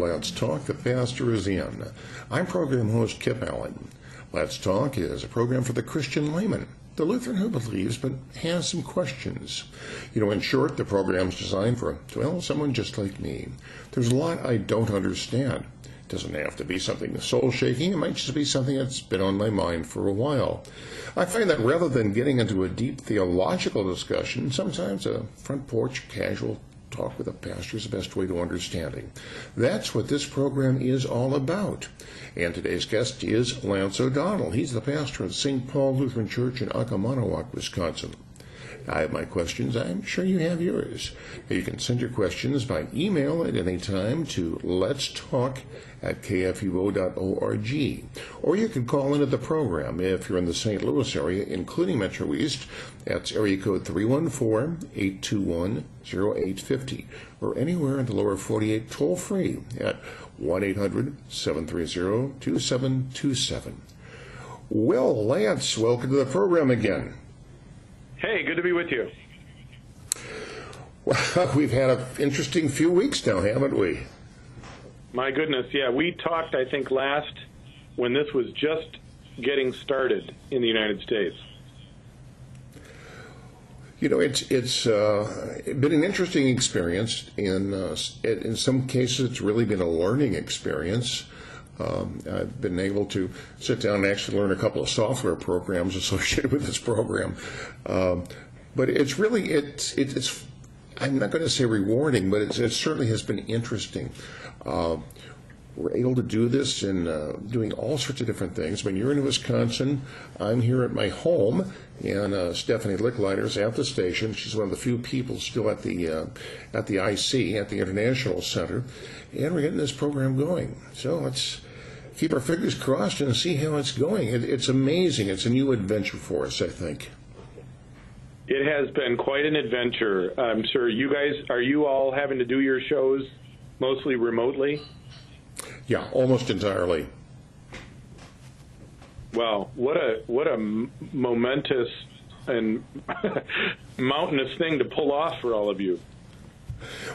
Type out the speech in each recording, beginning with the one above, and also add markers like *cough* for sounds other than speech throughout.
Let's Talk. The pastor is in. I'm program host Kip Allen. Let's Talk is a program for the Christian layman, the Lutheran who believes but has some questions. You know, in short, the program's designed for, well, someone just like me. There's a lot I don't understand. It doesn't have to be something soul shaking, it might just be something that's been on my mind for a while. I find that rather than getting into a deep theological discussion, sometimes a front porch casual talk with a pastor is the best way to understanding. That's what this program is all about. And today's guest is Lance O'Donnell. He's the pastor of St. Paul Lutheran Church in Oconomowoc, Wisconsin. I have my questions. I'm sure you have yours. You can send your questions by email at any time to let's talk at kfuo.org. Or you can call into the program if you're in the St. Louis area, including Metro East. That's area code 314-821-0850. Or anywhere in the lower 48 toll free at 1-800-730-2727. Well, Lance, welcome to the program again. Hey, good to be with you. Well, *laughs* we've had an interesting few weeks now, haven't we? My goodness, yeah. We talked, I think, last when this was just getting started in the United States. You know, it's it's uh, been an interesting experience. In uh, in some cases, it's really been a learning experience. Um, I've been able to sit down and actually learn a couple of software programs *laughs* associated with this program. Um, but it's really it's it's I'm not going to say rewarding, but it certainly has been interesting. Uh, we're able to do this and uh, doing all sorts of different things. When you're in Wisconsin, I'm here at my home, and uh, Stephanie is at the station. She's one of the few people still at the uh, at the IC at the International Center, and we're getting this program going. So let's keep our fingers crossed and see how it's going. It, it's amazing. It's a new adventure for us, I think. It has been quite an adventure. Um, I'm sure you guys are you all having to do your shows mostly remotely? Yeah, almost entirely. Wow, what a what a momentous and *laughs* mountainous thing to pull off for all of you.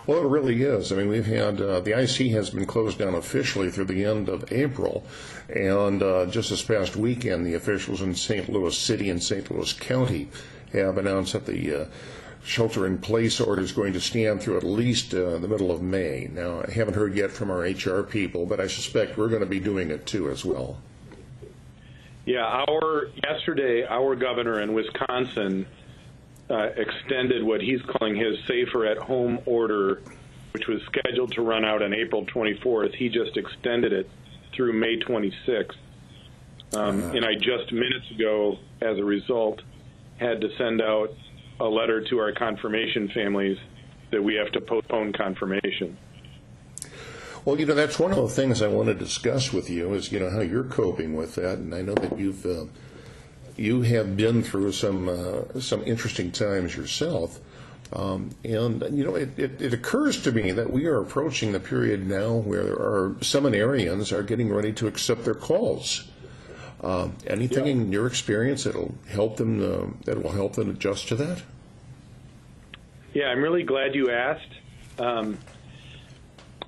Well, it really is. I mean, we've had uh, the IC has been closed down officially through the end of April, and uh, just this past weekend, the officials in St. Louis City and St. Louis County have announced that the uh, shelter-in-place order is going to stand through at least uh, the middle of May. Now, I haven't heard yet from our HR people, but I suspect we're going to be doing it too as well. Yeah, our yesterday, our governor in Wisconsin uh, extended what he's calling his safer at home order, which was scheduled to run out on April 24th. He just extended it through May 26th. Um, uh-huh. and I just minutes ago, as a result, had to send out a letter to our confirmation families that we have to postpone confirmation. Well, you know, that's one of the things I want to discuss with you is, you know, how you're coping with that. And I know that you've uh, you have been through some uh, some interesting times yourself. Um, and you know, it, it, it, occurs to me that we are approaching the period now where our seminarians are getting ready to accept their calls. Uh, anything yeah. in your experience that'll help them uh, that will help them adjust to that? Yeah, I'm really glad you asked. Um,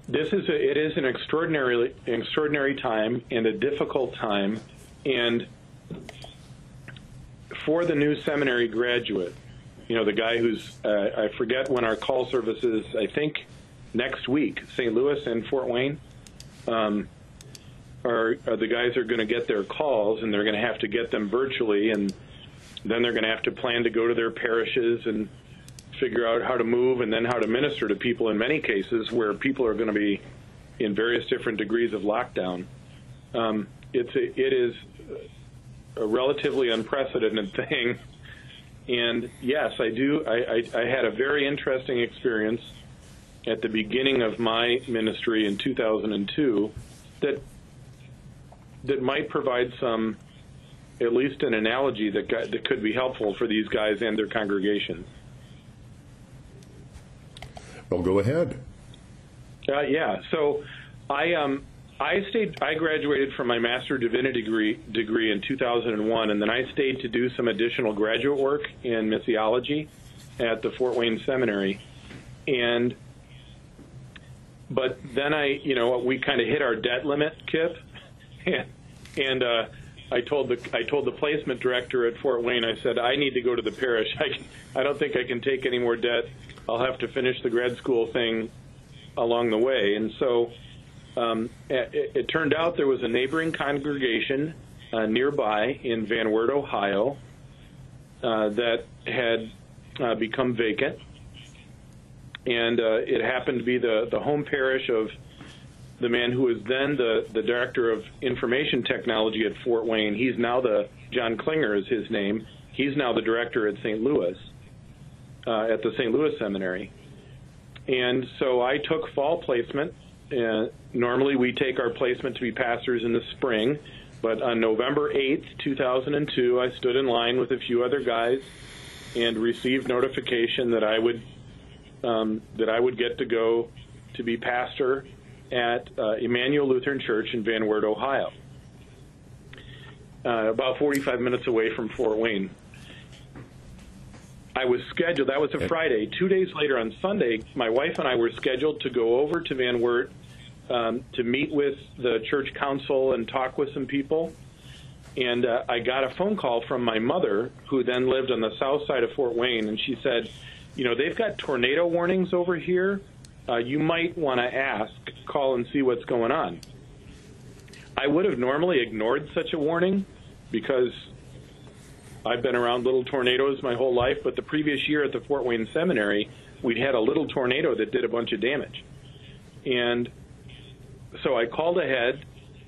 this is a, it is an extraordinary extraordinary time and a difficult time, and for the new seminary graduate, you know, the guy who's, uh, I forget when our call services, I think next week, St. Louis and Fort Wayne, um, are, are the guys are going to get their calls and they're going to have to get them virtually and then they're going to have to plan to go to their parishes and figure out how to move and then how to minister to people in many cases where people are going to be in various different degrees of lockdown. Um, it's a, it is a relatively unprecedented thing. And yes, I do. I, I, I had a very interesting experience at the beginning of my ministry in 2002 that that might provide some, at least an analogy that got, that could be helpful for these guys and their congregations. Well, go ahead. Uh, yeah. So I um I stayed. I graduated from my Master Divinity degree degree in 2001, and then I stayed to do some additional graduate work in missiology at the Fort Wayne Seminary. And but then I, you know, we kind of hit our debt limit, Kip, *laughs* and, and uh, I told the I told the placement director at Fort Wayne, I said I need to go to the parish. *laughs* I I don't think I can take any more debt. I'll have to finish the grad school thing along the way, and so um, it, it turned out there was a neighboring congregation uh, nearby in Van Wert, Ohio, uh, that had uh, become vacant, and uh, it happened to be the the home parish of the man who was then the, the director of information technology at Fort Wayne. He's now the, John Klinger is his name. He's now the director at St. Louis, uh, at the St. Louis Seminary. And so I took fall placement. Uh, normally we take our placement to be pastors in the spring, but on November 8th, 2002, I stood in line with a few other guys and received notification that I would um, that I would get to go to be pastor at uh, Emmanuel Lutheran Church in Van Wert, Ohio, uh, about 45 minutes away from Fort Wayne. I was scheduled, that was a Friday. Two days later on Sunday, my wife and I were scheduled to go over to Van Wert um, to meet with the church council and talk with some people. And uh, I got a phone call from my mother, who then lived on the south side of Fort Wayne, and she said, You know, they've got tornado warnings over here uh, you might want to ask, call and see what's going on. I would have normally ignored such a warning because I've been around little tornadoes my whole life, but the previous year at the Fort Wayne Seminary, we'd had a little tornado that did a bunch of damage. And so I called ahead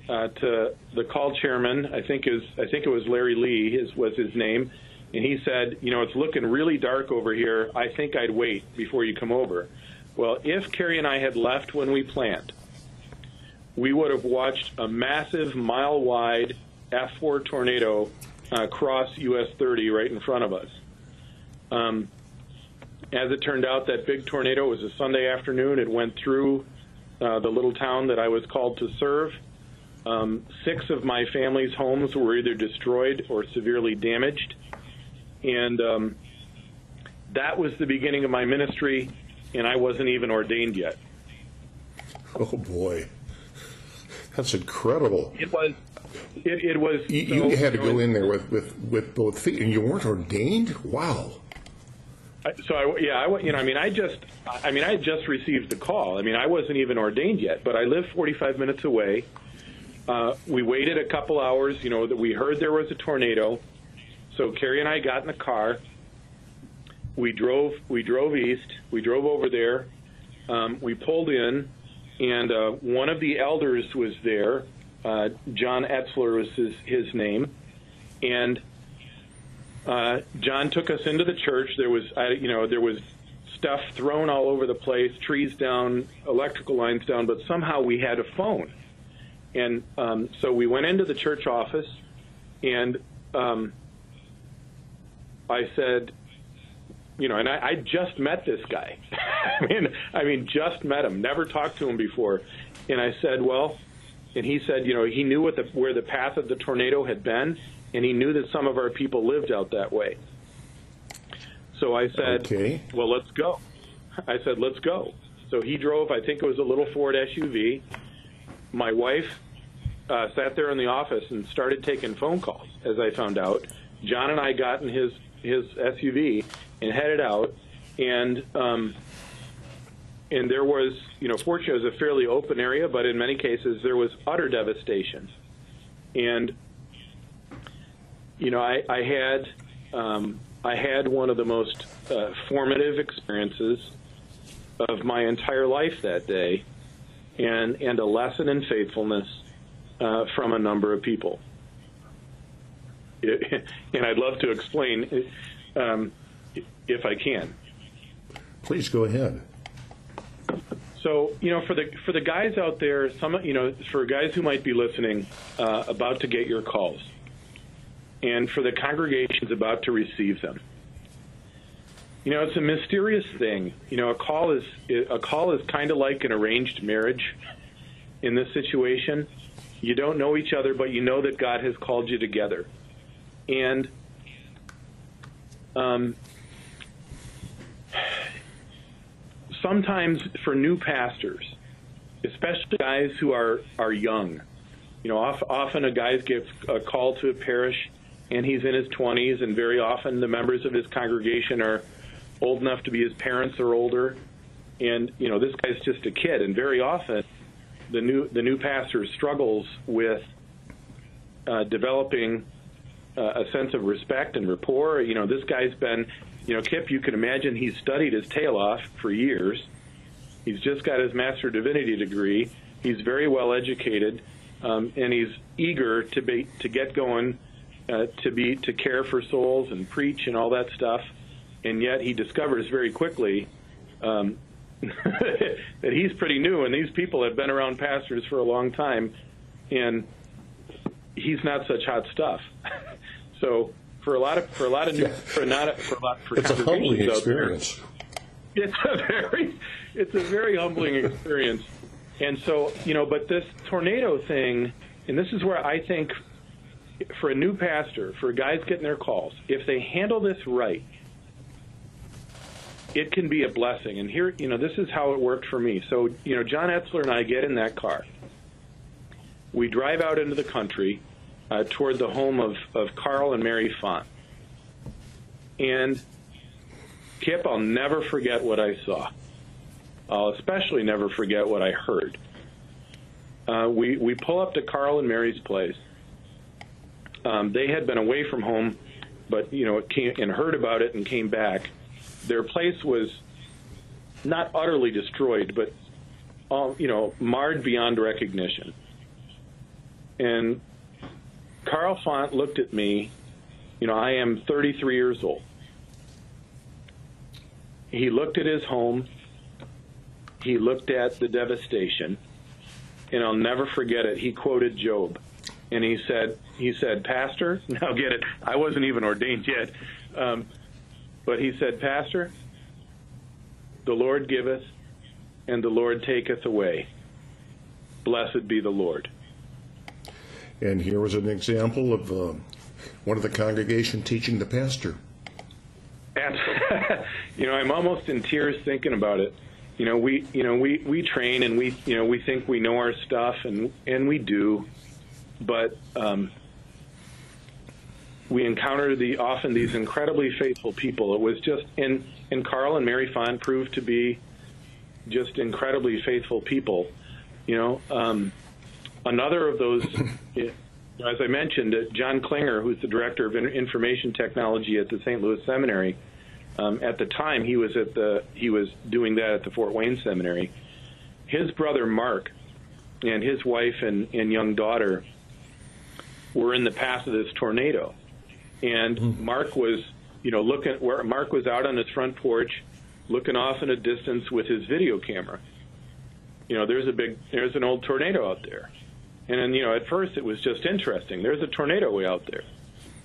uh, to the call chairman. I think is I think it was Larry Lee. His was his name, and he said, you know, it's looking really dark over here. I think I'd wait before you come over. Well, if Carrie and I had left when we planned, we would have watched a massive mile wide F4 tornado uh, cross US 30 right in front of us. Um, as it turned out, that big tornado was a Sunday afternoon. It went through uh, the little town that I was called to serve. Um, six of my family's homes were either destroyed or severely damaged. And um, that was the beginning of my ministry and I wasn't even ordained yet. Oh boy, that's incredible. It was. It, it was. You, so, you had to go in there with, with, with both feet, and you weren't ordained. Wow. So I, yeah, I, you know, I mean, I just, I mean, I just received the call. I mean, I wasn't even ordained yet, but I live 45 minutes away. Uh, we waited a couple hours. You know, that we heard there was a tornado, so Carrie and I got in the car we drove we drove east. We drove over there. Um, we pulled in, and uh, one of the elders was there. Uh, John Etzler was his, his name, and uh, John took us into the church. There was, uh, you know, there was stuff thrown all over the place, trees down, electrical lines down, but somehow we had a phone, and um, so we went into the church office, and um, I said, you know, and I, I just met this guy. *laughs* I mean, I mean, just met him, never talked to him before. And I said, well, and he said, you know, he knew what the, where the path of the tornado had been, and he knew that some of our people lived out that way. So I said, okay. well, let's go. I said, let's go. So he drove, I think it was a little Ford SUV. My wife uh, sat there in the office and started taking phone calls, as I found out. John and I got in his his SUV and headed out, and um, and there was, you know, fortunately it was a fairly open area, but in many cases there was utter devastation, and you know, I, I had um, I had one of the most uh, formative experiences of my entire life that day, and and a lesson in faithfulness uh, from a number of people. It, *laughs* and I'd love to explain. Um, if I can. Please go ahead. So, you know, for the for the guys out there, some you know, for guys who might be listening, uh, about to get your calls, and for the congregations about to receive them. You know, it's a mysterious thing. You know, a call is a call is kind of like an arranged marriage. In this situation, you don't know each other, but you know that God has called you together, and um, sometimes for new pastors, especially guys who are are young. You know, often a guy gets a call to a parish, and he's in his 20s, and very often the members of his congregation are old enough to be his parents or older, and you know this guy's just a kid, and very often the new the new pastor struggles with uh, developing uh, a sense of respect and rapport. You know, this guy's been, you know, Kip. You can imagine he's studied his tail off for years. He's just got his master divinity degree. He's very well educated, um, and he's eager to be to get going, uh, to be to care for souls and preach and all that stuff. And yet he discovers very quickly um, *laughs* that he's pretty new, and these people have been around pastors for a long time, and he's not such hot stuff. *laughs* so for a lot of for a lot of new, for not a, for a lot for It's a humbling out there, experience. *laughs* it's a very it's a very humbling experience and so you know but this tornado thing and this is where i think for a new pastor for guys getting their calls if they handle this right it can be a blessing and here you know this is how it worked for me so you know john etzler and i get in that car we drive out into the country uh, toward the home of, of carl and mary font and Kip, I'll never forget what I saw. I'll especially never forget what I heard. Uh, we we pull up to Carl and Mary's place. Um, they had been away from home, but you know, came and heard about it and came back. Their place was not utterly destroyed, but all, you know, marred beyond recognition. And Carl Font looked at me. You know, I am 33 years old he looked at his home. He looked at the devastation, and I'll never forget it. He quoted Job, and he said, "He said, Pastor, *laughs* now get it. I wasn't even ordained yet, um, but he said, Pastor, the Lord giveth, and the Lord taketh away. Blessed be the Lord." And here was an example of uh, one of the congregation teaching the pastor. Absolutely. *laughs* you know, I'm almost in tears thinking about it. You know, we you know we we train and we you know we think we know our stuff and and we do, but um, we encounter the often these incredibly faithful people. It was just and and Carl and Mary Font proved to be just incredibly faithful people. You know, um, another of those. *laughs* As I mentioned, uh, John Klinger, who's the director of information technology at the St. Louis Seminary, um, at the time he was at the he was doing that at the Fort Wayne Seminary. His brother Mark and his wife and, and young daughter were in the path of this tornado, and Mark was you know looking where Mark was out on his front porch, looking off in a distance with his video camera. You know, there's a big there's an old tornado out there and then, you know, at first it was just interesting. There's a tornado way out there.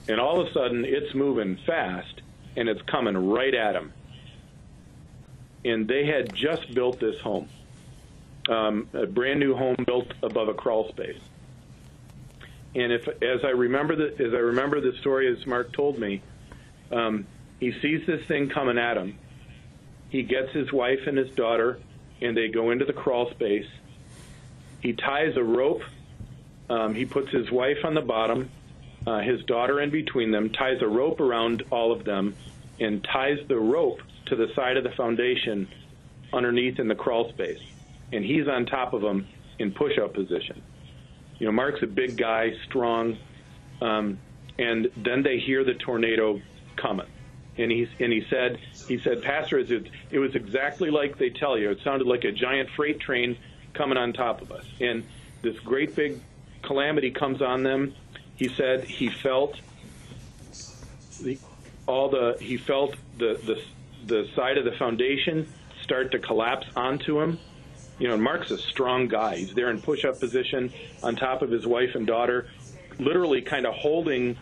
And all of a sudden it's moving fast and it's coming right at him. And they had just built this home, um, a brand new home built above a crawl space. And if, as I remember the, as I remember the story as Mark told me, um, he sees this thing coming at him. He gets his wife and his daughter, and they go into the crawl space. He ties a rope um, he puts his wife on the bottom, uh, his daughter in between them, ties a rope around all of them, and ties the rope to the side of the foundation underneath in the crawl space. And he's on top of them in push up position. You know, Mark's a big guy, strong, um, and then they hear the tornado coming. And he and he said he said, Pastor, it, it was exactly like they tell you. It sounded like a giant freight train coming on top of us. And this great big calamity comes on them, he said he felt the, all the he felt the, the the side of the foundation start to collapse onto him. You know, Mark's a strong guy. He's there in push-up position on top of his wife and daughter, literally kind of holding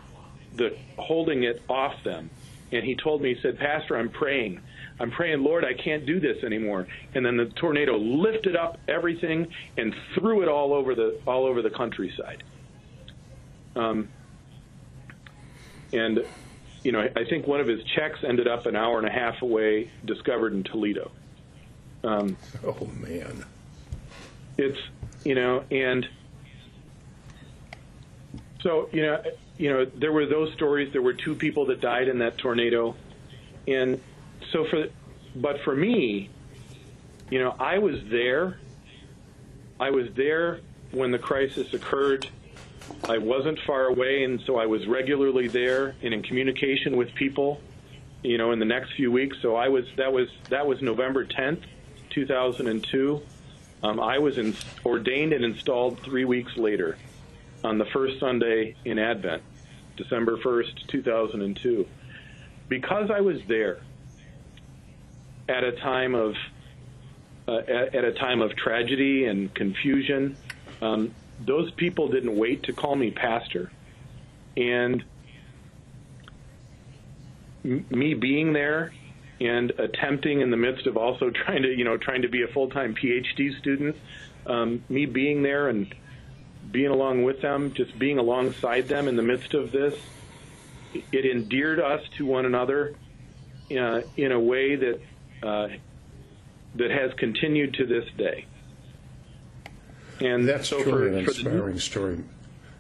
the holding it off them. And he told me, he said, Pastor, I'm praying. I'm praying, Lord, I can't do this anymore. And then the tornado lifted up everything and threw it all over the all over the countryside. Um, and you know, I think one of his checks ended up an hour and a half away, discovered in Toledo. Um, Oh man. it's you know, and so you know, you know, there were those stories. There were two people that died in that tornado, and so for, but for me, you know, I was there. I was there when the crisis occurred. I wasn't far away, and so I was regularly there and in communication with people. You know, in the next few weeks. So I was that was that was November 10th, 2002. Um, I was in, ordained and installed three weeks later, on the first Sunday in Advent, December 1st, 2002. Because I was there at a time of uh, at, at, a time of tragedy and confusion, um, those people didn't wait to call me pastor, and m- me being there and attempting in the midst of also *laughs* trying to you know trying to be a full-time PhD student, um, me being there and being along with them, just being alongside them in the midst of this, it endeared us to one another uh, in a way that uh, that has continued to this day. And that's so truly for, an inspiring the, story.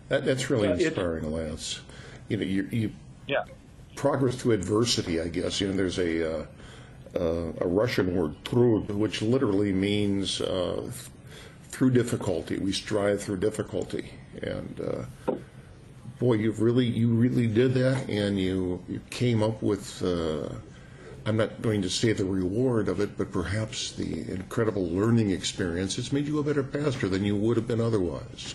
That, that's really uh, inspiring, Lance. You know, you, you yeah. Progress through adversity. I guess you know. There's a uh, uh, a Russian word trud, which literally means uh, through difficulty. We strive through difficulty, and uh, boy, you really you really did that, and you you came up with. Uh, I'm not going to say the reward of it, but perhaps the incredible learning experience. It's made you a better pastor than you would have been otherwise.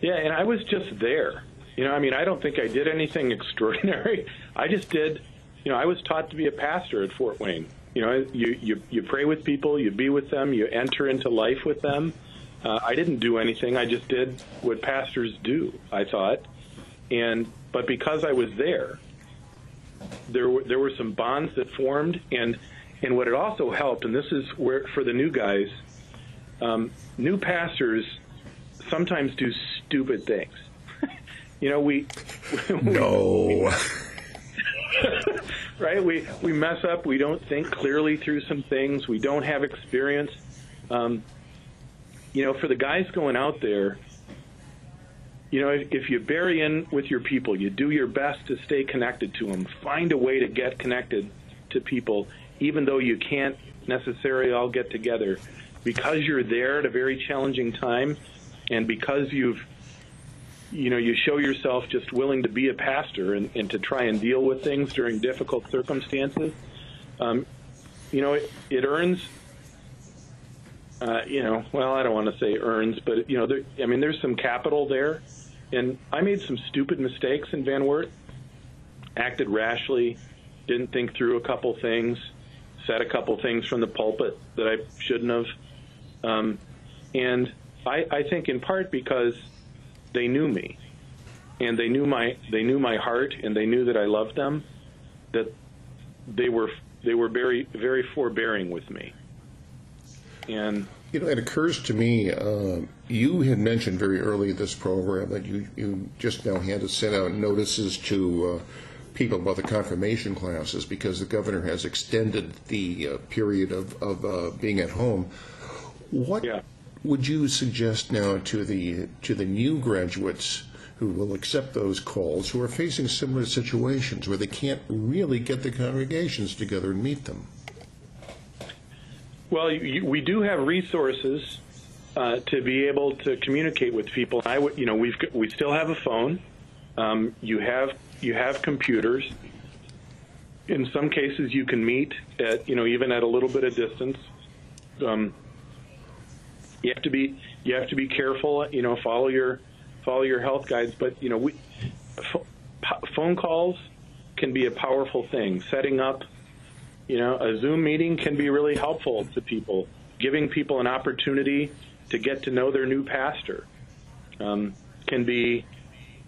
Yeah, and I was just there. You know, I mean, I don't think I did anything *laughs* extraordinary. I just did. You know, I was taught to be a pastor at Fort Wayne. You know, you you you pray with people, you be with them, you enter into life with them. Uh, I didn't do anything. I just did what pastors do. I thought, and but because I was there, there were there were some bonds that formed, and and what it also helped, and this is where for the new guys, um, new pastors sometimes do stupid things. You know, we, *laughs* we no. *laughs* right? We we mess up. We don't think clearly through some things. We don't have experience. Um, you know, for the guys going out there, you know, if, if you bury in with your people, you do your best to stay connected to them. Find a way to get connected to people, even though you can't necessarily all get together, because you're there at a very challenging time, and because you've you know, you show yourself just willing to be a pastor and, and to try and deal with things during difficult circumstances, um, you know, it, it earns, uh, you know, well, I don't want to say earns, but, you know, there, I mean, there's some capital there. And I made some stupid mistakes in Van Wert, acted rashly, didn't think through a couple things, said a couple things from the pulpit that I shouldn't have. Um, and I, I think in part because – they knew me, and they knew my they knew my heart, and they knew that I loved them. That they were they were very very forbearing with me. And you know, it occurs to me, uh, you had mentioned very early in this program that you, you just now had to send out notices to uh, people about the confirmation classes because the governor has extended the uh, period of, of uh, being at home. What yeah would you suggest now to the to the new graduates who will accept those calls who are facing similar situations where they can't really get the congregations together and meet them? Well, you, we do have resources uh, to be able to communicate with people. I would, you know, we've we still have a phone. Um, you have you have computers. In some cases, you can meet at you know even at a little bit of distance. Um, you have to be you have to be careful. You know, follow your follow your health guides. But you know, we, phone calls can be a powerful thing. Setting up, you know, a Zoom meeting can be really helpful to people. Giving people an opportunity to get to know their new pastor um, can be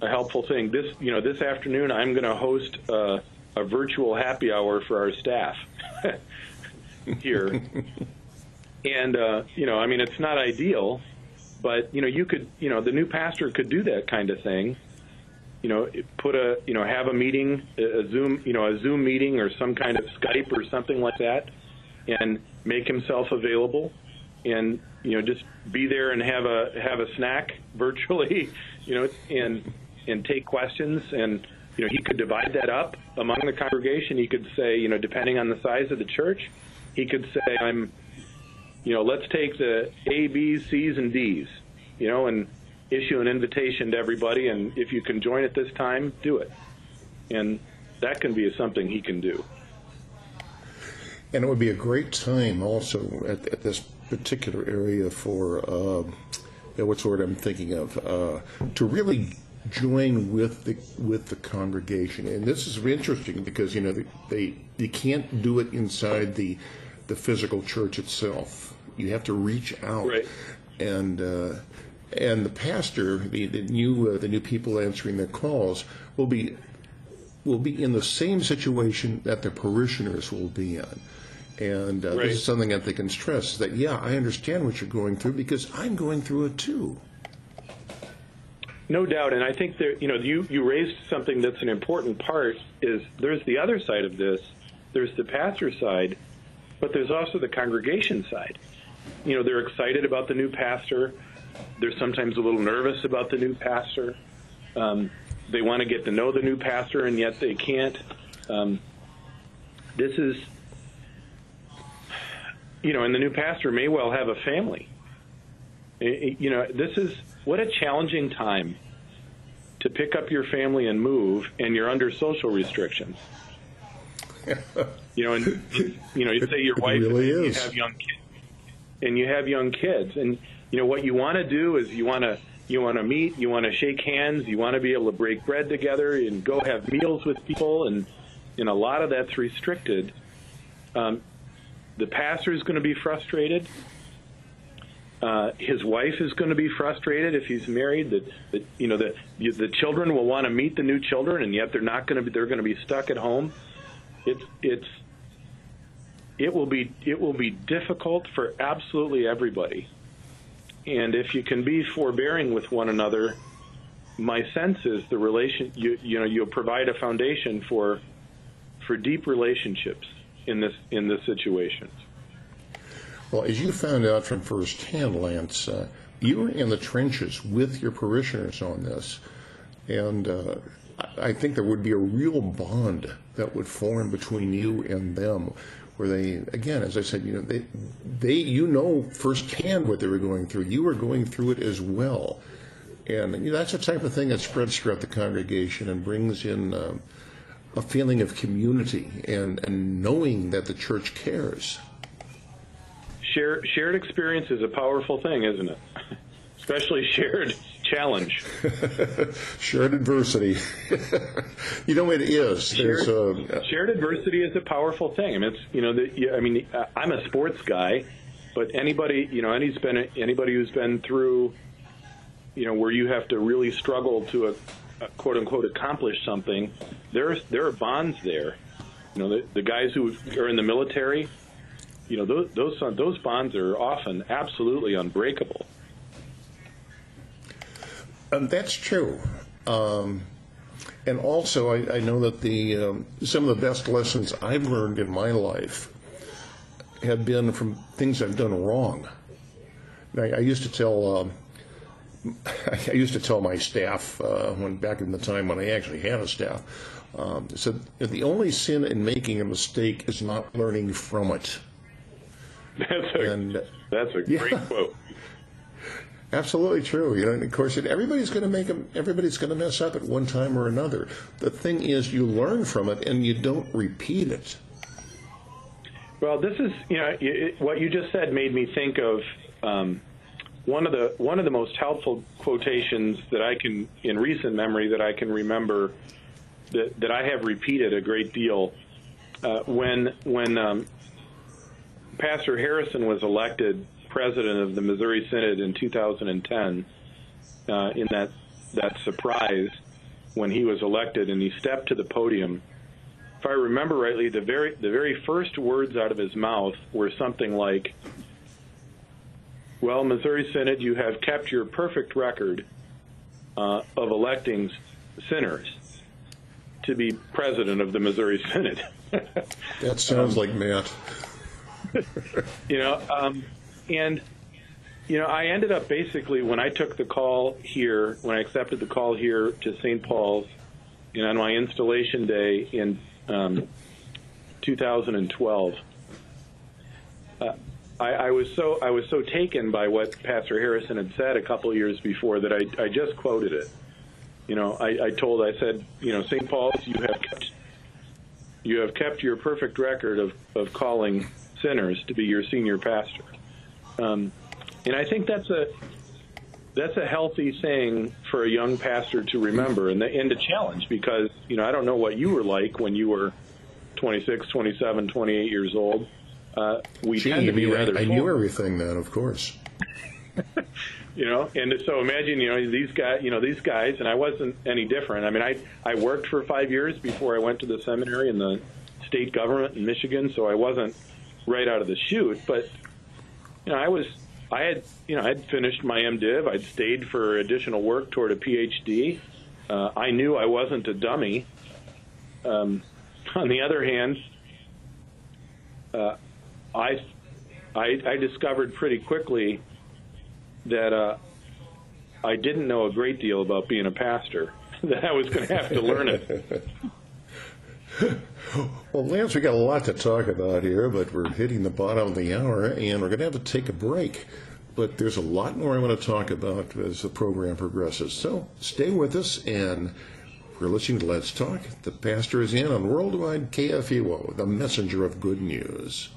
a helpful thing. This, you know, this afternoon I'm going to host a, a virtual happy hour for our staff *laughs* here. *laughs* And uh, you know, I mean, it's not ideal, but you know, you could, you know, the new pastor could do that kind of thing. You know, put a, you know, have a meeting, a Zoom, you know, a Zoom meeting or some kind of Skype or something like that, and make himself available. And you know, just be there and have a have a snack *laughs* virtually, you know, and and take questions. And you know, he could divide that up among the congregation. He could say, you know, depending on the size of the church, he could say, I'm, you know, let's take the A, B, C's, and D's, you know, and issue an invitation to everybody. And if you can join at this time, do it. And that can be something he can do. And it would be a great time also at, at this particular area for, uh, what's the word I'm thinking of, uh, to really join with the with the congregation. And this is interesting because you know they, they you can't do it inside the the physical church itself. You have to reach out, Right. and uh, and the pastor, the, the new uh, the new people answering their calls will be will be in the same situation that the parishioners will be in. And uh, Right. this is something that they can stress that, yeah, I understand what you're going through because I'm going through it too. No doubt, and I think that you know you you raised something that's an important part. Is there's the other side of this. There's the pastor side, but there's also the congregation side. You know, they're excited about the new pastor. They're sometimes a little nervous about the new pastor. Um, they want to get to know the new pastor, and yet they can't. Um, this is, you know, and the new pastor may well have a family. I- I- You know, this is what a challenging time to pick up your family and move, and you're under social restrictions. *laughs* You know, and you know, you say your wife really and is. you have young kids, and you have young kids, and you know what you want to do is you want to you want to meet, you want to shake hands, you want to be able to break bread together and go have meals with people, and and a lot of that's restricted. Um, the pastor is going to be frustrated. Uh, his wife is going to be frustrated if he's married. That, that you know the the children will want to meet the new children, and yet they're not going to be. They're going to be stuck at home. It's it's it will be it will be difficult for absolutely everybody. And if you can be forbearing with one another, my sense is the relation you you know you'll provide a foundation for for deep relationships in this in this situation. Well, as you found out from firsthand, Lance, uh, you were in the trenches with your parishioners on this, and uh, I I think there would be a real bond that would form between you and them, where they, again, as I said, you know, they, they, you know firsthand what they were going through. You were going through it as well, and you know, that's the type of thing that spreads throughout the congregation and brings in. um a feeling of community and, and knowing that the church cares. Share, shared experience is a powerful thing, isn't it? *laughs* Especially shared challenge. *laughs* Shared adversity. *laughs* you know, it is. Shared, a, shared adversity is a powerful thing. I mean, it's you know, the, I mean, uh, I'm a sports guy, but anybody, you know, any's been anybody who's been through, you know, where you have to really struggle to, uh, uh, quote unquote, accomplish something. There's there are bonds there. You know, the, the guys who are in the military, you know, those those those bonds are often absolutely unbreakable. And that's true. Um, and also, I, I know that the um, some of the best lessons I've learned in my life have been from things I've done wrong. I, I used to tell. Um, *laughs* I used to tell my staff uh, when back in the time when I actually had a staff, um, said the only sin in making a mistake is not learning from it. *laughs* That's a And that's a Yeah. great quote. *laughs* Absolutely true. You know, of course, everybody's going to make everybody's going to mess up at one time or another. The thing is, you learn from it and you don't repeat it. Well, this is you know it, what you just said made me think of um, one of the one of the most helpful quotations that I can in recent memory that I can remember that that I have repeated a great deal uh, when when um, Pastor Harrison was elected president of the Missouri Synod in 2010. Uh, in that that surprise when he was elected and he stepped to the podium if I remember rightly, the very the very first words out of his mouth were something like, "Well, Missouri Synod, you have kept your perfect record uh, of electing sinners to be president of the Missouri Synod." That sounds like Matt. *laughs* you know, um, and you know, I ended up basically when I took the call here, when I accepted the call here to St. Paul's, know, on my installation day in um, 2012. Uh, I, I was so I was so taken by what Pastor Harrison had said a couple years before that I, I just quoted it. You know, I, I told I said, you know, St. Paul's, you have kept you have kept your perfect record of, of calling sinners to be your senior pastor. Um, and I think that's a that's a healthy thing for a young pastor to remember and, the, and to challenge because you know I don't know what you were like when you were 26, 27, 28 years old. Uh, we Gee, tend to be rather. I knew everything then, of course. *laughs* you know and so imagine you know these guys you know these guys and i wasn't any different i mean i i worked for five years before i went to the seminary in the state government in michigan so i wasn't right out of the chute but you know i was i had you know i'd finished my mdiv i'd stayed for additional work toward a phd uh, i knew i wasn't a dummy um, *laughs* on the other hand uh, I, I i discovered pretty quickly that uh, I didn't know a great deal about being a pastor. *laughs* that I was going to have to learn it. *laughs* Well, Lance, we got a lot to talk about here, but we're hitting the bottom of the hour, and we're going to have to take a break. But there's a lot more I want to talk about as the program progresses. So stay with us, and we're listening to Let's Talk. The pastor is in on Worldwide KFUO, the messenger of good news.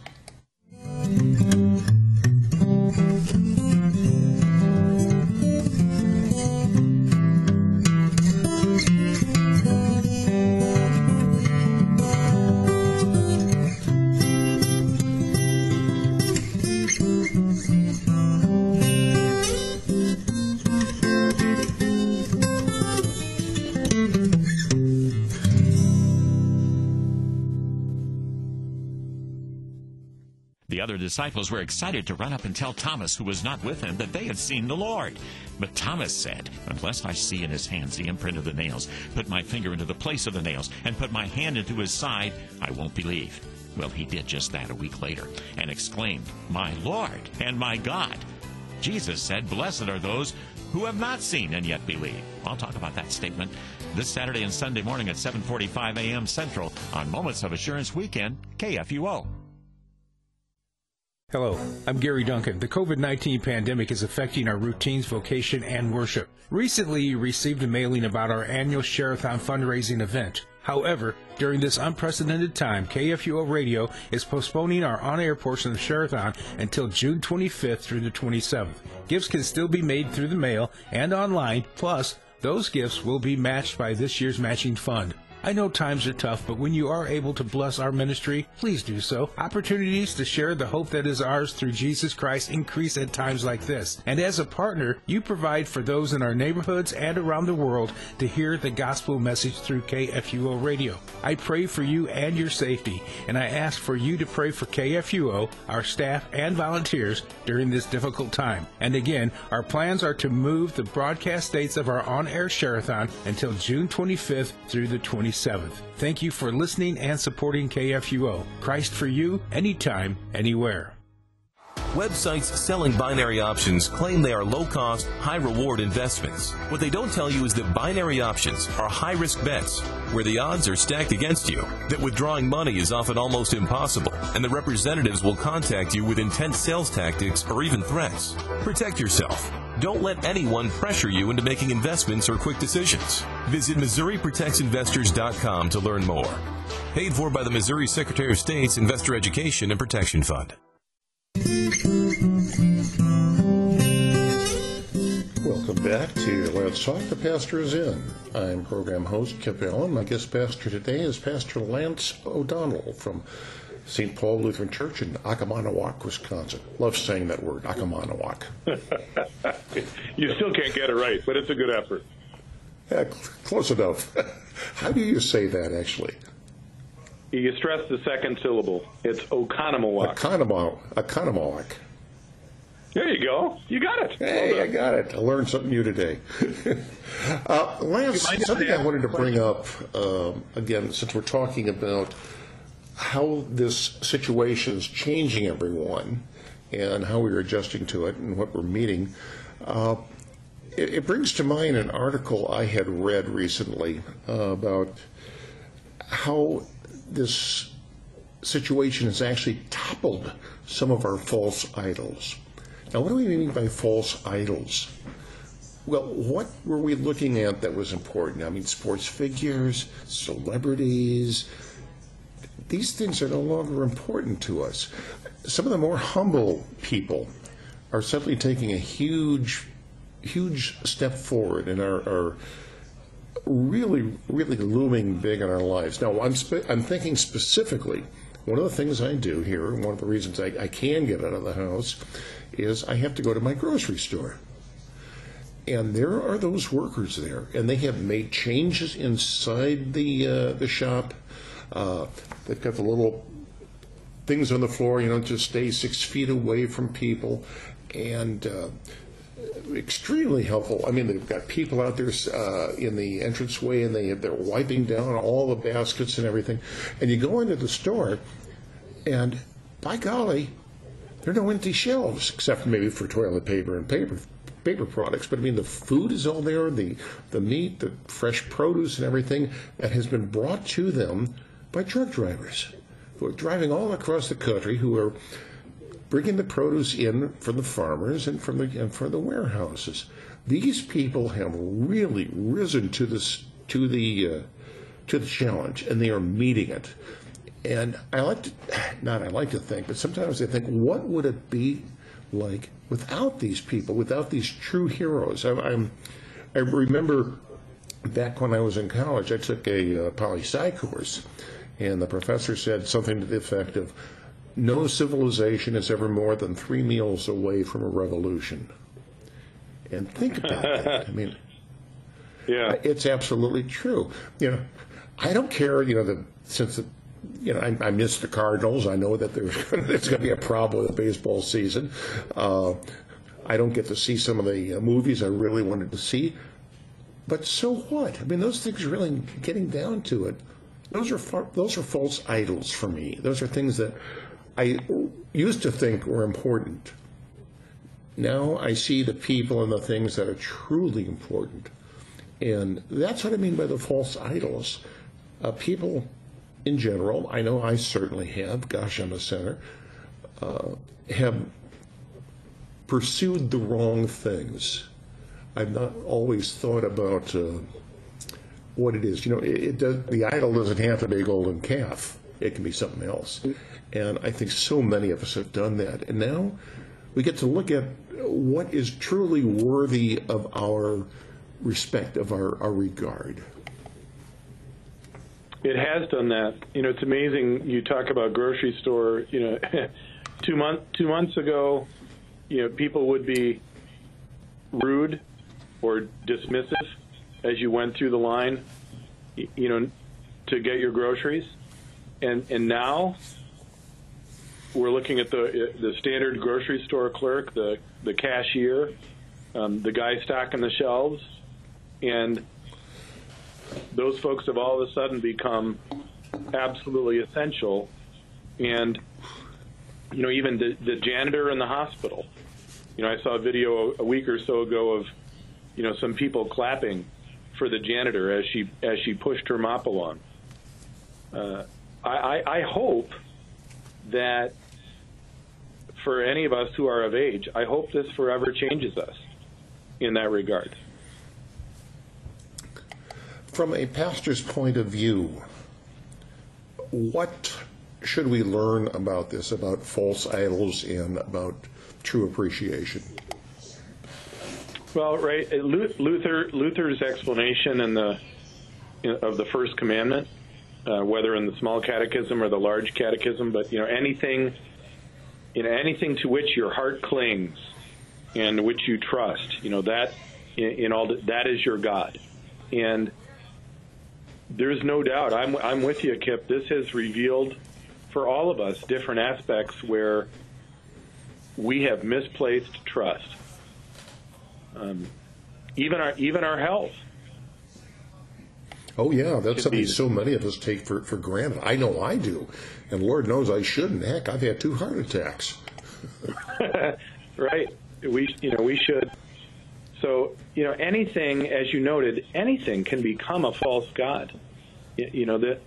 Other disciples were excited to run up and tell Thomas, who was not with them, that they had seen the Lord. But Thomas said, Unless I see in his hands the imprint of the nails, put my finger into the place of the nails, and put my hand into his side, I won't believe. Well, he did just that a week later, and exclaimed, My Lord and my God. Jesus said, Blessed are those who have not seen and yet believe. I'll talk about that statement this Saturday and Sunday morning at 7:45 a.m. Central on Moments of Assurance Weekend, KFUO. Hello, I'm Gary Duncan. The COVID 19 pandemic is affecting our routines, vocation, and worship. Recently, you received a mailing about our annual Sharathon fundraising event. However, during this unprecedented time, KFUO Radio is postponing our on air portion of Sharathon until June 25th through the 27th. Gifts can still be made through the mail and online, plus, those gifts will be matched by this year's matching fund. I know times are tough, but when you are able to bless our ministry, please do so. Opportunities to share the hope that is ours through Jesus Christ increase at times like this. And as a partner, you provide for those in our neighborhoods and around the world to hear the gospel message through KFUO radio. I pray for you and your safety, and I ask for you to pray for KFUO, our staff, and volunteers during this difficult time. And again, our plans are to move the broadcast dates of our on-air Sharathon until June 25th through the 27th. Thank you for listening and supporting KFUO. Christ for you, anytime, anywhere. Websites selling binary options claim they are low cost, high reward investments. What they don't tell you is that binary options are high risk bets where the odds are stacked against you, that withdrawing money is often almost impossible, and the representatives will contact you with intense sales tactics or even threats. Protect yourself. Don't let anyone pressure you into making investments or quick decisions. Visit MissouriProtectsInvestors.com to learn more. Paid for by the Missouri Secretary of State's Investor Education and Protection Fund. Back to Let's Talk. The Pastor is in. I'm program host Kip Allen. My guest pastor today is Pastor Lance O'Donnell from St. Paul Lutheran Church in Akamanawak, Wisconsin. Love saying that word, Akamanawak. *laughs* you still can't get it right, but it's a good effort. Yeah, cl- close enough. *laughs* How do you say that, actually? You stress the second syllable. It's Oconomowoc. Akamanawak. Akamanawak. There you go. You got it. Hey, Well I got it. I learned something new today. *laughs* uh, Lance, something I wanted to bring up um, again, since we're talking about how this situation is changing everyone, and how we're adjusting to it and what we're meeting. Uh, it, it, brings to mind an article I had read recently uh, about how this situation has actually toppled some of our false idols. Now, what do we mean by false idols? Well, what were we looking at that was important? I mean, sports figures, celebrities. These things are no longer important to us. Some of the more humble people are suddenly taking a huge, huge step forward and are, are really, really looming big in our lives. Now, I'm, I'm thinking specifically, one of the things I do here, one of the reasons I, I can get out of the house, is I have to go to my grocery store and there are those workers there, and they have made changes inside the uh, the shop. Uh, they've got the little things on the floor, you know, to stay six feet away from people, and uh, extremely helpful. I mean, they've got people out there uh, in the entranceway, and they they're wiping down all the baskets and everything. And you go into the store, and by golly, there are no empty shelves except maybe for toilet paper and paper paper products, but I mean the food is all there, the the meat, the fresh produce, and everything that has been brought to them by truck drivers who are driving all across the country, who are bringing the produce in from the farmers and from the and from the warehouses. These people have really risen to this to the uh, to the challenge, and they are meeting it. And I like to, not I like to think, but sometimes I think, what would it be like without these people, without these true heroes. I, I'm, I remember back when I was in college, I took a uh, poli sci course, and the professor said something to the effect of, "No civilization is ever more than three meals away from a revolution." And think about that. *laughs* I mean, yeah, it's absolutely true. You know, I don't care. You know, the, since the you know, I, I miss the Cardinals. I know that there's, *laughs* there's going to be a problem with the baseball season. Uh, I don't get to see some of the uh, movies I really wanted to see. But so what? I mean, those things really getting down to it. Those are those are false idols for me. Those are things that I used to think were important. Now I see the people and the things that are truly important, and that's what I mean by the false idols. Uh, people in general, I know I certainly have, gosh, I'm a sinner, uh, have pursued the wrong things. I've not always thought about uh, what it is. You know, it, it does, the idol doesn't have to be a golden calf. It can be something else. And I think so many of us have done that. And now we get to look at what is truly worthy of our respect, of our, our regard. It has done that. You know, it's amazing. You talk about grocery store. You know, *laughs* two month two months ago, you know, people would be rude or dismissive as you went through the line. You know, to get your groceries, and and now we're looking at the the standard grocery store clerk, the the cashier, um, the guy stocking the shelves, and those folks have all of a sudden become absolutely essential. And, you know, even the, the janitor in the hospital. You know, I saw a video a week or so ago of, you know, some people clapping for the janitor as she as she pushed her mop along. Uh, I, I, I hope that for any of us who are of age, I hope this forever changes us in that regard from a pastor's point of view, what should we learn about this, about false idols and about true appreciation? Well, right, Luther Luther's explanation in the of the first commandment, uh, whether in the small catechism or the large catechism, but you know anything, you know anything to which your heart clings and which you trust, you know that in, in all that is your God, and there's no doubt. I'm I'm with you, Kip. This has revealed for all of us different aspects where we have misplaced trust. Um, even our even our health. Oh yeah, that's something so many of us take for, for granted. I know I do, and Lord knows I shouldn't. Heck, I've had two heart attacks. *laughs* right? We, you know, we should. So, you know, anything, as you noted, anything can become a false god. You, you know, that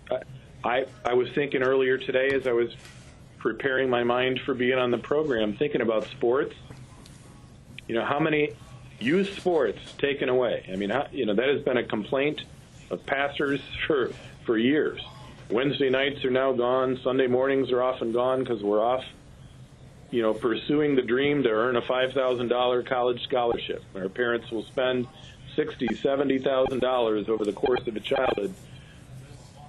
I, I was thinking earlier today as I was preparing my mind for being on the program, thinking about sports. You know, how many youth sports taken away? I mean, how, you know, that has been a complaint of pastors for for years. Wednesday nights are now gone. Sunday mornings are often gone because we're off, you know, pursuing the dream to earn a five thousand dollar college scholarship. Our parents will spend sixty, seventy thousand dollars over the course of a childhood,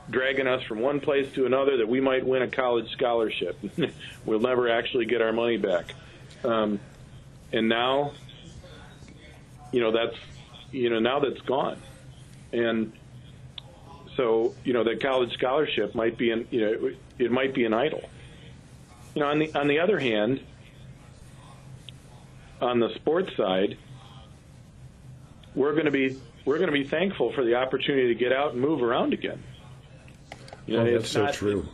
dragging us from one place to another that we might win a college scholarship. *laughs* we'll never actually get our money back. Um, and now, you know, that's you know now that's gone, and so you know the college scholarship might be an you know it might be an idol. You know, on the on the other hand, on the sports side, we're going to be we're going to be thankful for the opportunity to get out and move around again. You know, oh, that's so not, true.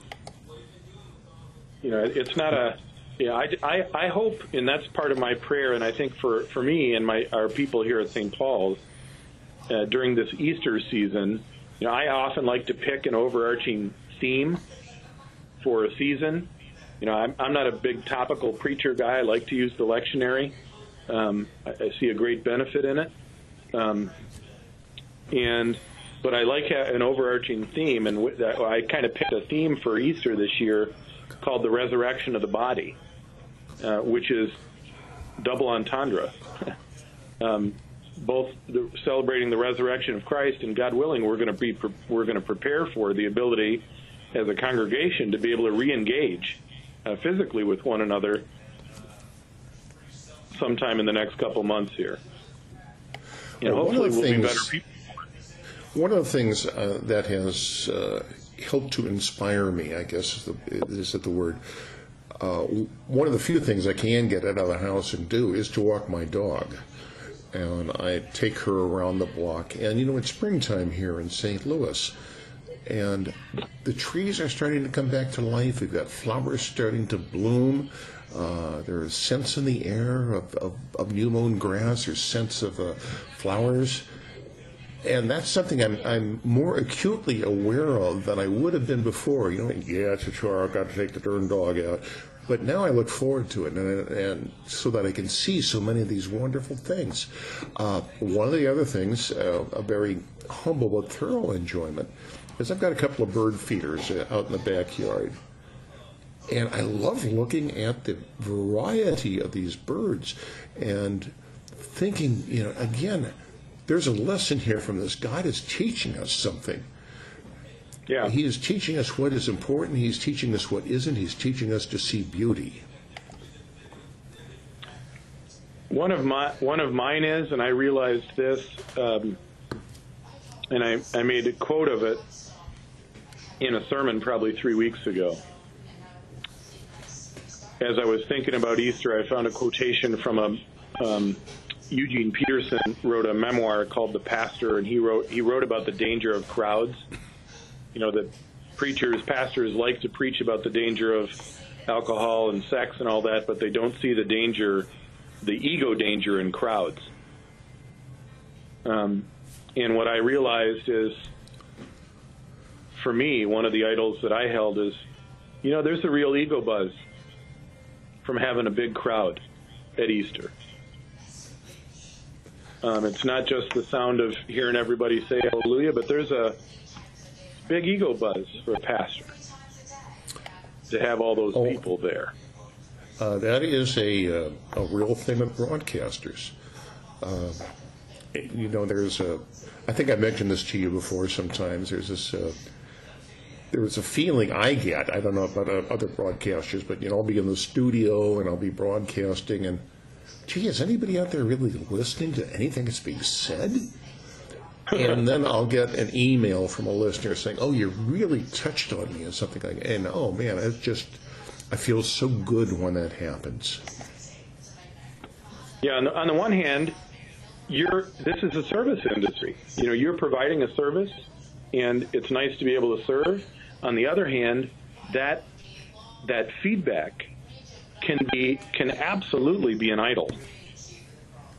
You know, it's not a. Yeah, I, I, I hope, and that's part of my prayer, and I think for, for me and my our people here at St. Paul's uh, during this Easter season, you know, I often like to pick an overarching theme for a season. You know, I'm, I'm not a big topical preacher guy. I like to use the lectionary. Um, I, I see a great benefit in it. Um, and but I like an overarching theme, and I kind of picked a theme for Easter this year called the resurrection of the body, uh, which is double entendre. *laughs* um, both the, celebrating the resurrection of Christ and God willing, we're going to be we're going to prepare for the ability as a congregation to be able to re-engage uh, physically with one another sometime in the next couple months here. And well, hopefully we'll things, be better people. One of the things uh, that has uh, helped to inspire me, I guess is, the, is the word, uh, one of the few things I can get out of the house and do is to walk my dog and I take her around the block. And you know, it's springtime here in St. Louis, and the trees are starting to come back to life. We've got flowers starting to bloom. Uh, there's scents in the air of, of, of new mown grass. There's scents of uh, flowers. And that's something I'm, I'm more acutely aware of than I would have been before. You know, yeah, it's a chore. I've got to take the darn dog out. But now I look forward to it, and, and so that I can see so many of these wonderful things. Uh, one of the other things, uh, a very humble but thorough enjoyment, is I've got a couple of bird feeders uh, out in the backyard. And I love looking at the variety of these birds and thinking, you know, again, there's a lesson here from this. God is teaching us something. Yeah. He is teaching us what is important. He's teaching us what isn't. He's teaching us to see beauty. One of my one of mine is, and I realized this, um, and I, I made a quote of it in a sermon probably three weeks ago. As I was thinking about Easter, I found a quotation from a um, Eugene Peterson wrote a memoir called The Pastor, and he wrote he wrote about the danger of crowds you know, that preachers, pastors like to preach about the danger of alcohol and sex and all that, but they don't see the danger, the ego danger in crowds. Um, and what I realized is, for me, one of the idols that I held is, you know, there's a real ego buzz from having a big crowd at Easter. Um, it's not just the sound of hearing everybody say hallelujah, but there's a big ego buzz for a pastor to have all those oh, people there. Uh, that is a, uh, a real thing with broadcasters. Uh, you know, there's a, I think I mentioned this to you before sometimes, there's this, uh, there's a feeling I get, I don't know about uh, other broadcasters, but, you know, I'll be in the studio and I'll be broadcasting and, gee, is anybody out there really listening to anything that's being said? And then I'll get an email from a listener saying, "Oh, you really touched on me," or something like. And oh man, it's just I feel so good when that happens. Yeah, on the, on the one hand, you're this is a service industry. You know, you're providing a service, and it's nice to be able to serve. On the other hand, that that feedback can be can absolutely be an idol,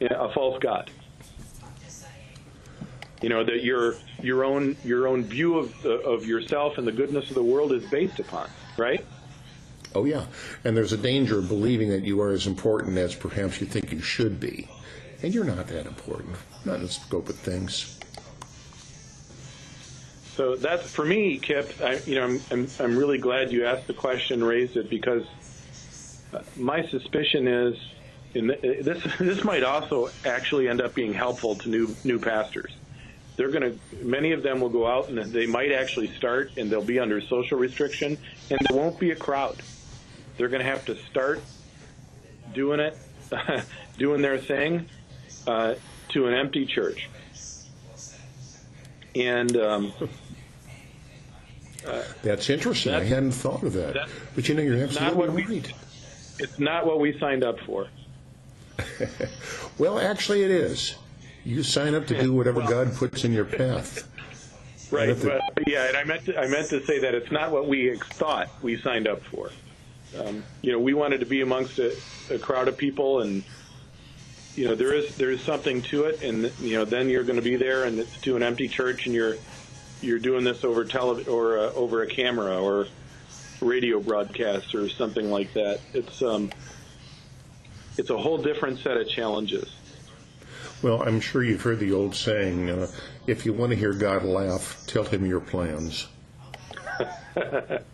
a false god. You know that your your own your own view of of yourself and the goodness of the world is based upon, right? Oh, yeah. And there's a danger of believing that you are as important as perhaps you think you should be. And you're not that important, not in the scope of things. So that's for me, Kip. I, you know, I'm, I'm I'm really glad you asked the question, raised it because uh, my suspicion is, in the, this *laughs* this might also actually end up being helpful to new new pastors. They're going to many of them will go out and they might actually start and they'll be under social restriction and there won't be a crowd. They're going to have to start doing it, *laughs* doing their thing uh, to an empty church. And um, That's interesting. I hadn't thought of that. But you know, you're absolutely we- right. it's not what we signed up for. *laughs* Well, actually, it is. You sign up to do whatever God puts in your path. *laughs* Right. The- But, yeah, and I meant to, I meant to say that it's not what we thought we signed up for. Um, you know, we wanted to be amongst a, a crowd of people, and you know, there is there is something to it, and you know, then you're going to be there, and it's to an empty church, and you're you're doing this over tele or uh, over a camera or radio broadcast or something like that. It's um, it's a whole different set of challenges. Well, I'm sure you've heard the old saying uh, if you want to hear God laugh, tell him your plans. *laughs*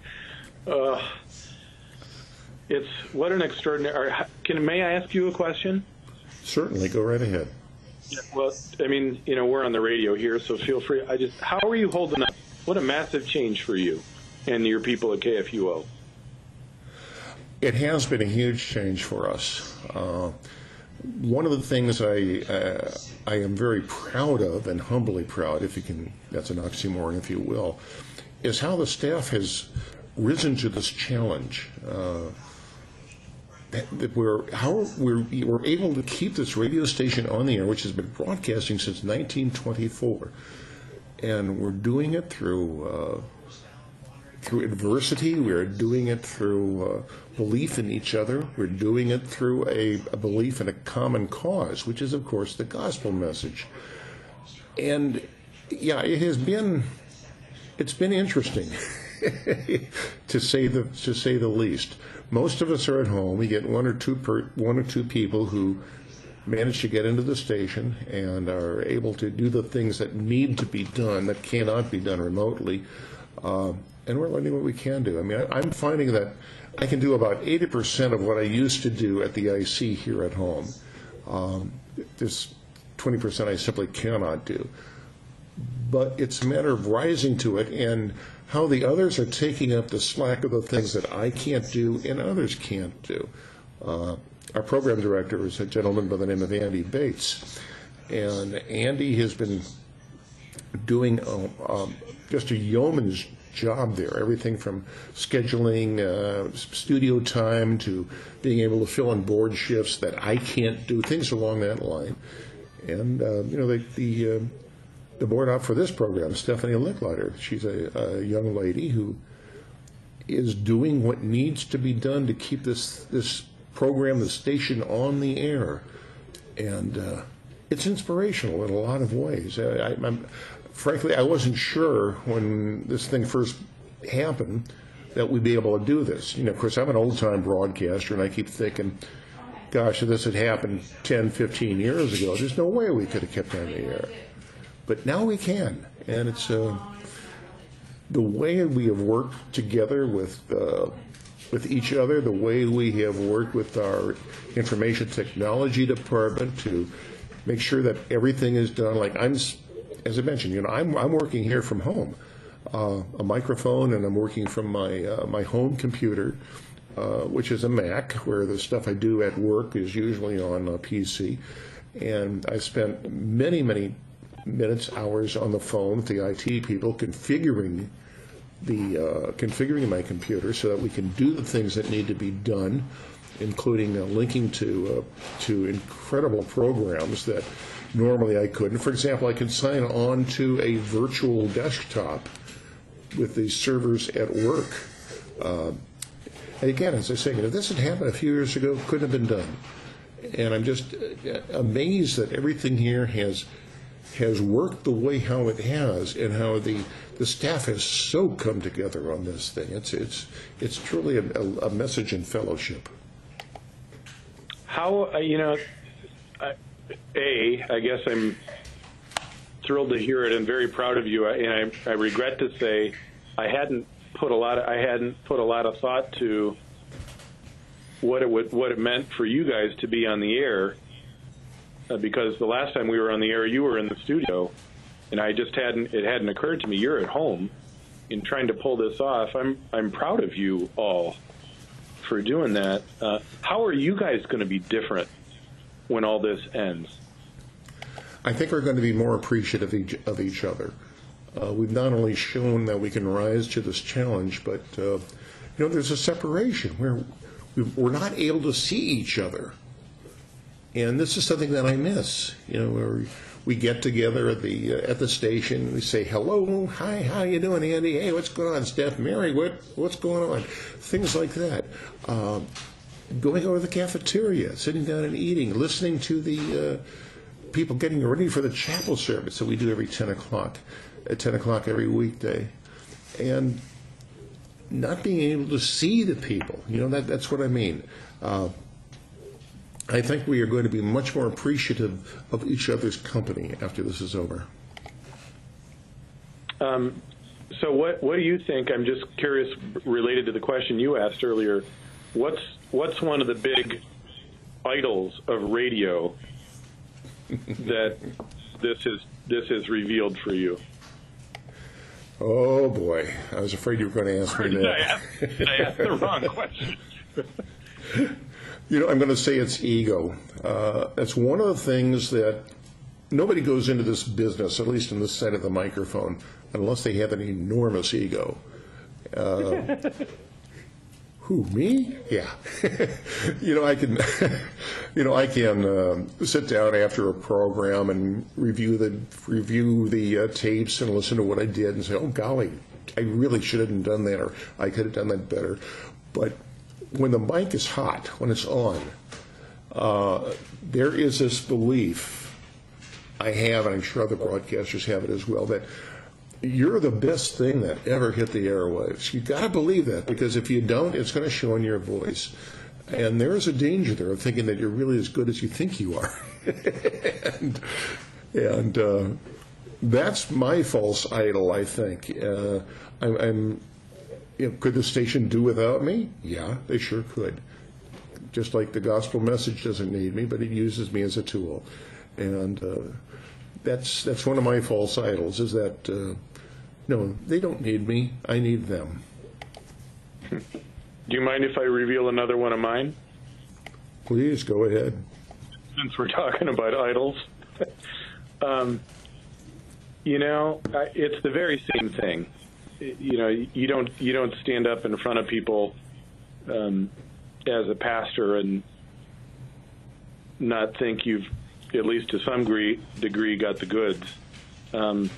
It's what an extraordinary. Can may I ask you a question? Certainly, go right ahead. Well, I mean, you know, we're on the radio here, so feel free. I just, how are you holding up? What a massive change for you and your people at KFUO. It has been a huge change for us. Uh, one of the things I uh, I am very proud of, and humbly proud, if you can, that's an oxymoron, if you will, is how the staff has risen to this challenge. Uh, that, that we're how we're we're able to keep this radio station on the air, which has been broadcasting since 1924, and we're doing it through. Through adversity. We're doing it through uh, belief in each other. We're doing it through a, a belief in a common cause, which is, of course, the gospel message. And yeah, it has been it's been interesting *laughs* to say the to say the least. Most of us are at home. We get one or two per, one or two people who manage to get into the station and are able to do the things that need to be done that cannot be done remotely. Uh, and we're learning what we can do. I mean, I, I'm finding that I can do about 80% of what I used to do at the IC here at home. Um, there's 20% I simply cannot do. But it's a matter of rising to it and how the others are taking up the slack of the things that I can't do and others can't do. Uh, our program director is a gentleman by the name of Andy Bates. And Andy has been doing um, um, just a yeoman's job there. Everything from scheduling uh, studio time to being able to fill in board shifts that I can't do, things along that line. And uh, you know, the the, uh, the board op for this program, Stephanie Licklider, she's a, a young lady who is doing what needs to be done to keep this this program, the station, on the air, and uh, it's inspirational in a lot of ways. I, frankly, I wasn't sure when this thing first happened that we'd be able to do this. You know, of course, I'm an old time broadcaster, and I keep thinking, gosh, if this had happened 10, 15 years ago, there's no way we could have kept on the air. But now we can, and it's uh, the way we have worked together with uh, with each other, the way we have worked with our information technology department to make sure that everything is done. Like I'm, as I mentioned, you know, I'm I'm working here from home, uh, a microphone, and I'm working from my uh, my home computer, uh, which is a Mac, where the stuff I do at work is usually on a PC, and I spent many many minutes, hours on the phone with the IT people configuring the uh, configuring my computer so that we can do the things that need to be done, including uh, linking to uh, to incredible programs that normally I couldn't. For example, I can sign on to a virtual desktop with the servers at work. Uh, And again, as I say, if this had happened a few years ago, it couldn't have been done. And I'm just uh, amazed that everything here has has worked the way how it has, and how the the staff has so come together on this thing. It's it's it's truly a, a, a message in fellowship. How uh, you know? I, a, I guess I'm thrilled to hear it and very proud of you. And I, I regret to say I hadn't put a lot. Of, I hadn't put a lot of thought to what it would what it meant for you guys to be on the air. Uh, because the last time we were on the air, you were in the studio, and I just hadn't. It hadn't occurred to me you're at home, in trying to pull this off. I'm I'm proud of you all for doing that. Uh, how are you guys going to be different when all this ends? I think we're going to be more appreciative of each, of each other. Uh, we've not only shown that we can rise to this challenge, but uh, you know, there's a separation where we're not able to see each other, and this is something that I miss. You know, where we get together at the uh, at the station, we say hello, hi, how you doing, Andy? Hey, what's going on, Steph? Mary, what what's going on? Things like that. Uh, going over to the cafeteria, sitting down and eating, listening to the uh, people getting ready for the chapel service that we do every 10 o'clock, at 10 o'clock every weekday. And not being able to see the people, you know, that, that's what I mean. Uh, I think we are going to be much more appreciative of each other's company after this is over. Um, so, what what do you think? I'm just curious, related to the question you asked earlier. What's what's one of the big idols of radio *laughs* that this is this has revealed for you? Oh boy, I was afraid you were going to ask me Did *laughs* I that. ask, did I ask the wrong *laughs* question? You know, I'm going to say it's ego. Uh, it's one of the things that nobody goes into this business, at least in this side of the microphone, unless they have an enormous ego. Uh, who me? Yeah. *laughs* you know, I can, *laughs* you know, I can uh, sit down after a program and review the review the uh, tapes and listen to what I did and say, oh golly, I really should have done that, or I could have done that better. But when the mic is hot, when it's on, uh, there is this belief I have, and I'm sure other broadcasters have it as well, that you're the best thing that ever hit the airwaves. You've got to believe that because if you don't, it's going to show in your voice. And there is a danger there of thinking that you're really as good as you think you are. *laughs* and and uh, that's my false idol, I think. Uh, I'm, I'm you know, could the station do without me? Yeah, they sure could. Just like the gospel message doesn't need me, but it uses me as a tool. And uh, that's that's one of my false idols is that uh, no, they don't need me. I need them. Do you mind if I reveal another one of mine? Please go ahead. Since we're talking about idols, um, you know, it's the very same thing. You know, you don't you don't stand up in front of people um, as a pastor and not think you've at least to some degree, degree got the goods. Um,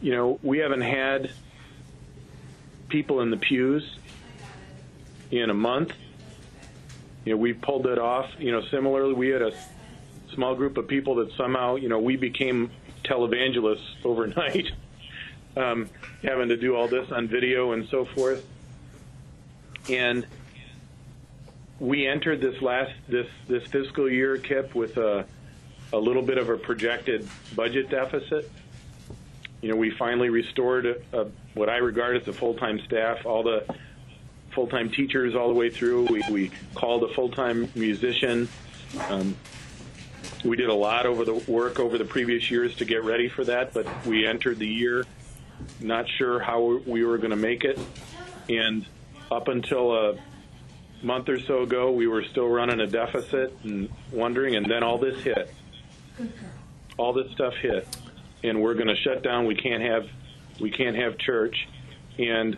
you know, we haven't had people in the pews in a month. You know, we pulled it off. You know, similarly, we had a small group of people that somehow, you know, we became televangelists overnight, *laughs* um, having to do all this on video and so forth. And we entered this last this this fiscal year, Kip, with a a little bit of a projected budget deficit. You know, we finally restored a, a, what I regard as the full-time staff, all the full-time teachers all the way through. We, we called a full-time musician. Um, we did a lot over the work over the previous years to get ready for that, but we entered the year not sure how we were going to make it, and up until a month or so ago, we were still running a deficit and wondering, and then all this hit. All this stuff hit, and we're going to shut down. We can't have, we can't have church. And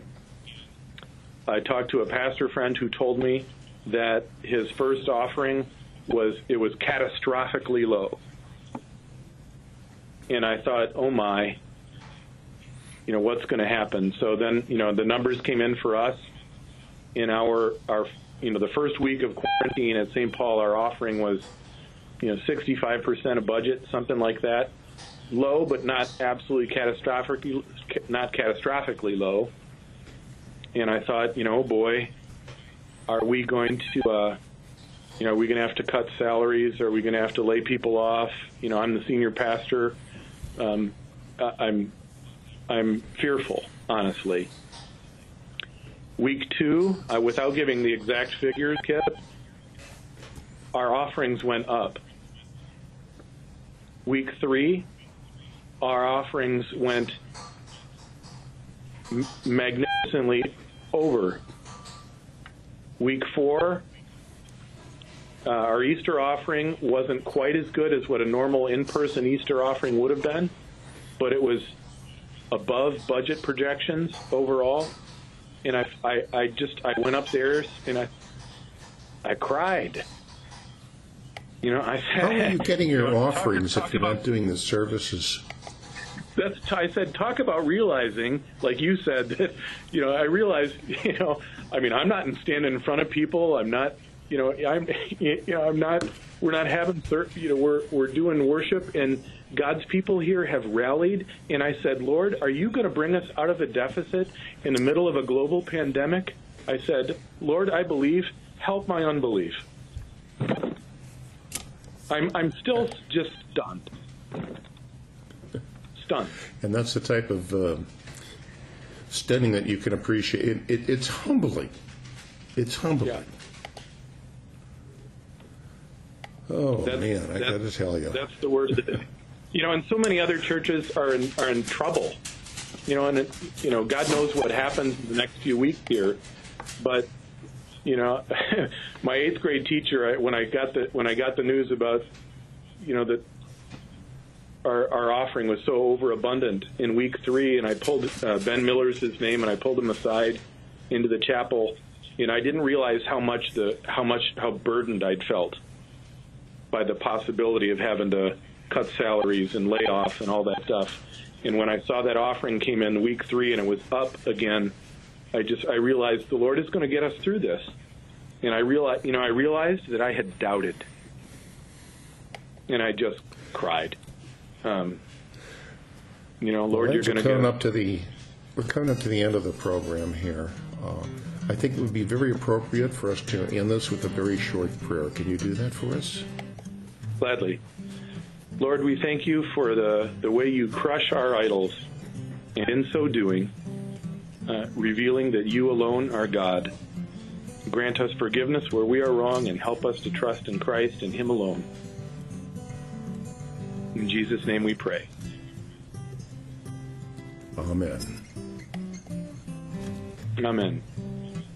I talked to a pastor friend who told me that his first offering was it was catastrophically low. And I thought, oh my, you know, what's going to happen? So then, you know, the numbers came in for us in our our you know the first week of quarantine at St. Paul, our offering was you know 65% of budget, something like that. Low, but not absolutely catastrophically not catastrophically low. And I thought, you know, boy, are we going to, uh, you know, are we going to have to cut salaries? Are we going to have to lay people off? You know, I'm the senior pastor. Um, I'm, I'm fearful, honestly. Week two, uh, without giving the exact figures, Kip, our offerings went up. Week three, our offerings went magnificently over. Week four, uh, our Easter offering wasn't quite as good as what a normal in-person Easter offering would have been, but it was above budget projections overall. And I, I, I just, I went upstairs and I, I cried. You know, I said, How are you getting your *laughs* you know, offerings talk if you're about- not doing the services? that's I said talk about realizing like you said *laughs* that you know I realize *laughs* you know I mean I'm not standing in front of people I'm not you know I'm you know I'm not we're not having thir- you know we're we're doing worship and God's people here have rallied and I said Lord are you going to bring us out of a deficit in the middle of a global pandemic I said Lord I believe help my unbelief I'm I'm still just stunned stunned And that's the type of uh, studying that you can appreciate. It, it, it's humbling. It's humbling. Yeah. Oh, That's- man, I got to tell you. That's the word. you know, and so many other churches are in, are in trouble. You know, and it, you know, God knows what happens in the next few weeks here. But you know, *laughs* my eighth grade teacher, I, when I got the when I got the news about, you know, that our, our offering was so overabundant in week three, and I pulled uh, Ben Miller's his name, and I pulled him aside into the chapel, and I didn't realize how much the how much how burdened I'd felt by the possibility of having to cut salaries and layoffs and all that stuff. And when I saw that offering came in week three and it was up again, I just I realized the Lord is going to get us through this. And I realized, you know, I realized that I had doubted, and I just cried. Um, you know, Lord, Well, you're going to coming get up to the we're coming up to the end of the program here. Uh, I think it would be very appropriate for us to end this with a very short prayer. Can you do that for us? Gladly. Lord, we thank you for the, the way you crush our idols, and in so doing, uh, revealing that you alone are God. Grant us forgiveness where we are wrong and help us to trust in Christ and Him alone. In Jesus' name we pray. Amen. Amen.